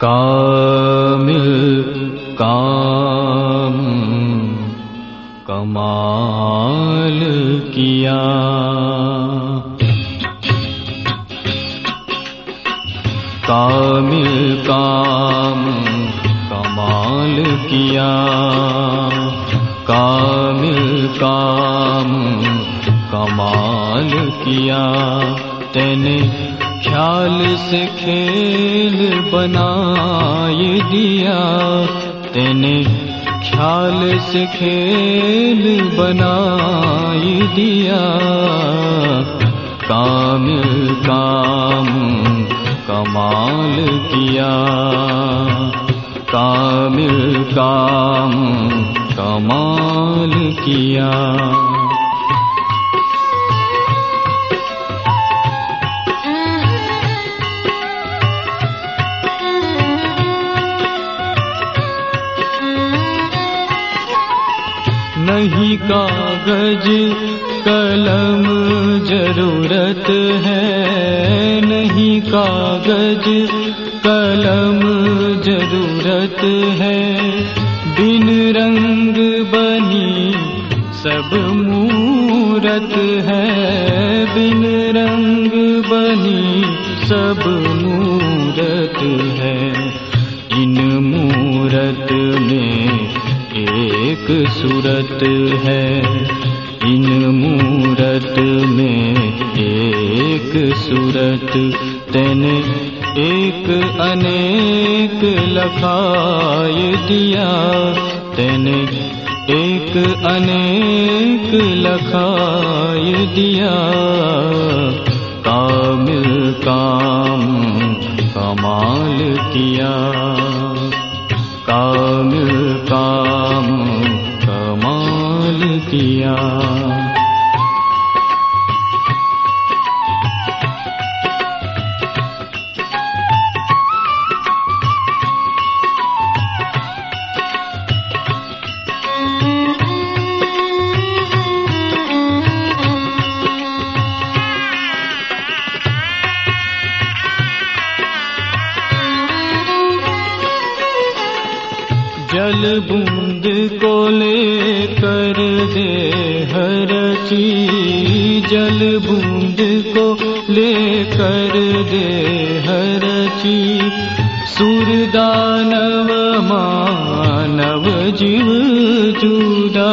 कामिल काम कमाल किया। कामिल काम कमाल किया। कामिल काम कमाल किया तेने ख्याल से खेल बनाए दिया। तेने ख्याल से खेल बनाए दिया। कामिल काम कमाल किया। कामिल काम कमाल किया नहीं कागज़, कलम ज़रूरत है। नहीं कागज़, कलम ज़रूरत है। बिन रंग बनी सब मूरत है। बिन रंग बनी सब है। इन मूरत में एक सूरत तेने एक अनेक लखाए दिया। तेने एक अनेक दिया। कामिल काम कमाल किया। कामिल काम कमाल जल बूंद को ले कर दे हर चीज़। जल बूंद को ले कर दे हर चीज़। सुर दानव मानव जीव जुदा।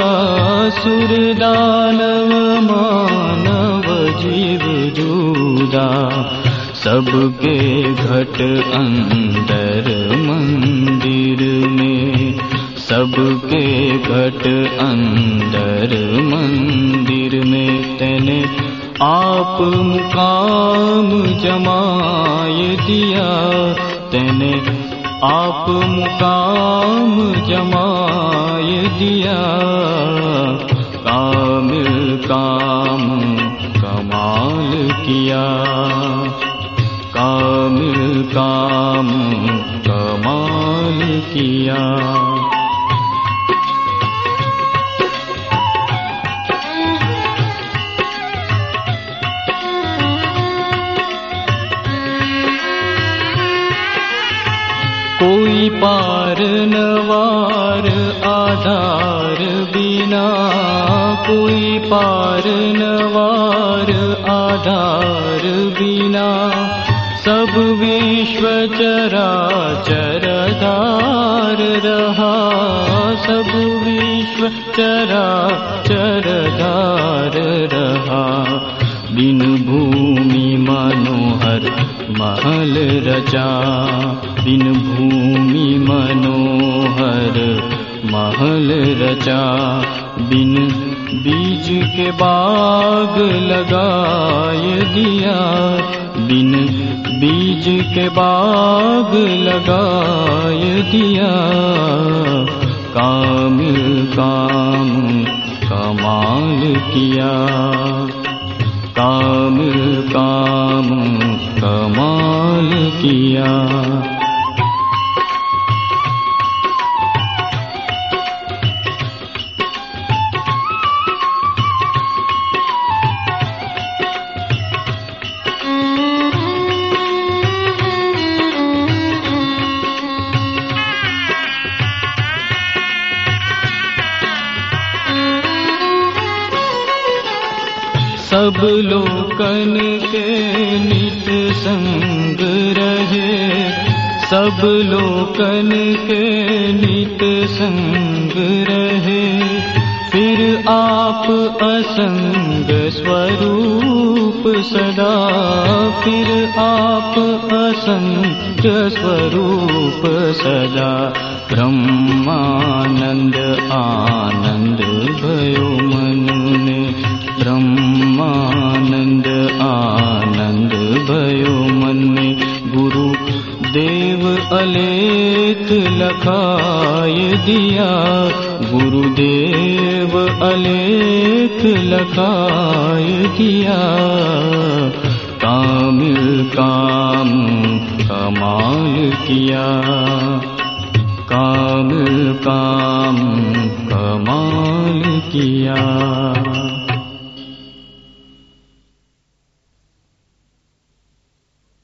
सुर दानव मानव जीव जुदा। सबके घट अंदर मंदिर में सबके घट अंदर मंदिर में तेने आप मुकाम जमाए दिया तेने आप मुकाम जमाए दिया। कामिल काम कमाल किया। कामिल काम कमाल किया कोई पार नवार आधार बिना। कोई पार नवार आधार बिना। सब विश्व चरा चरधार रहा। सब विश्व चरा चरधार रहा। बिन भूमि मनोहर महल रचा। बिन भूमि महल रचा, बिन बीज के बाग लगाए दिया। बिन बीज के बाग लगाए दिया। काम काम, कमाल किया। सब लोकन के नित संग रहे। सब लोकन के नित संग रहे। फिर आप असंग स्वरूप सदा। फिर आप असंग स्वरूप सदा। ब्रह्मानंद आनंद दिया गुरुदेव अलेख लखाय दिया कामिल काम कमाल किया। कामिल काम कमाल किया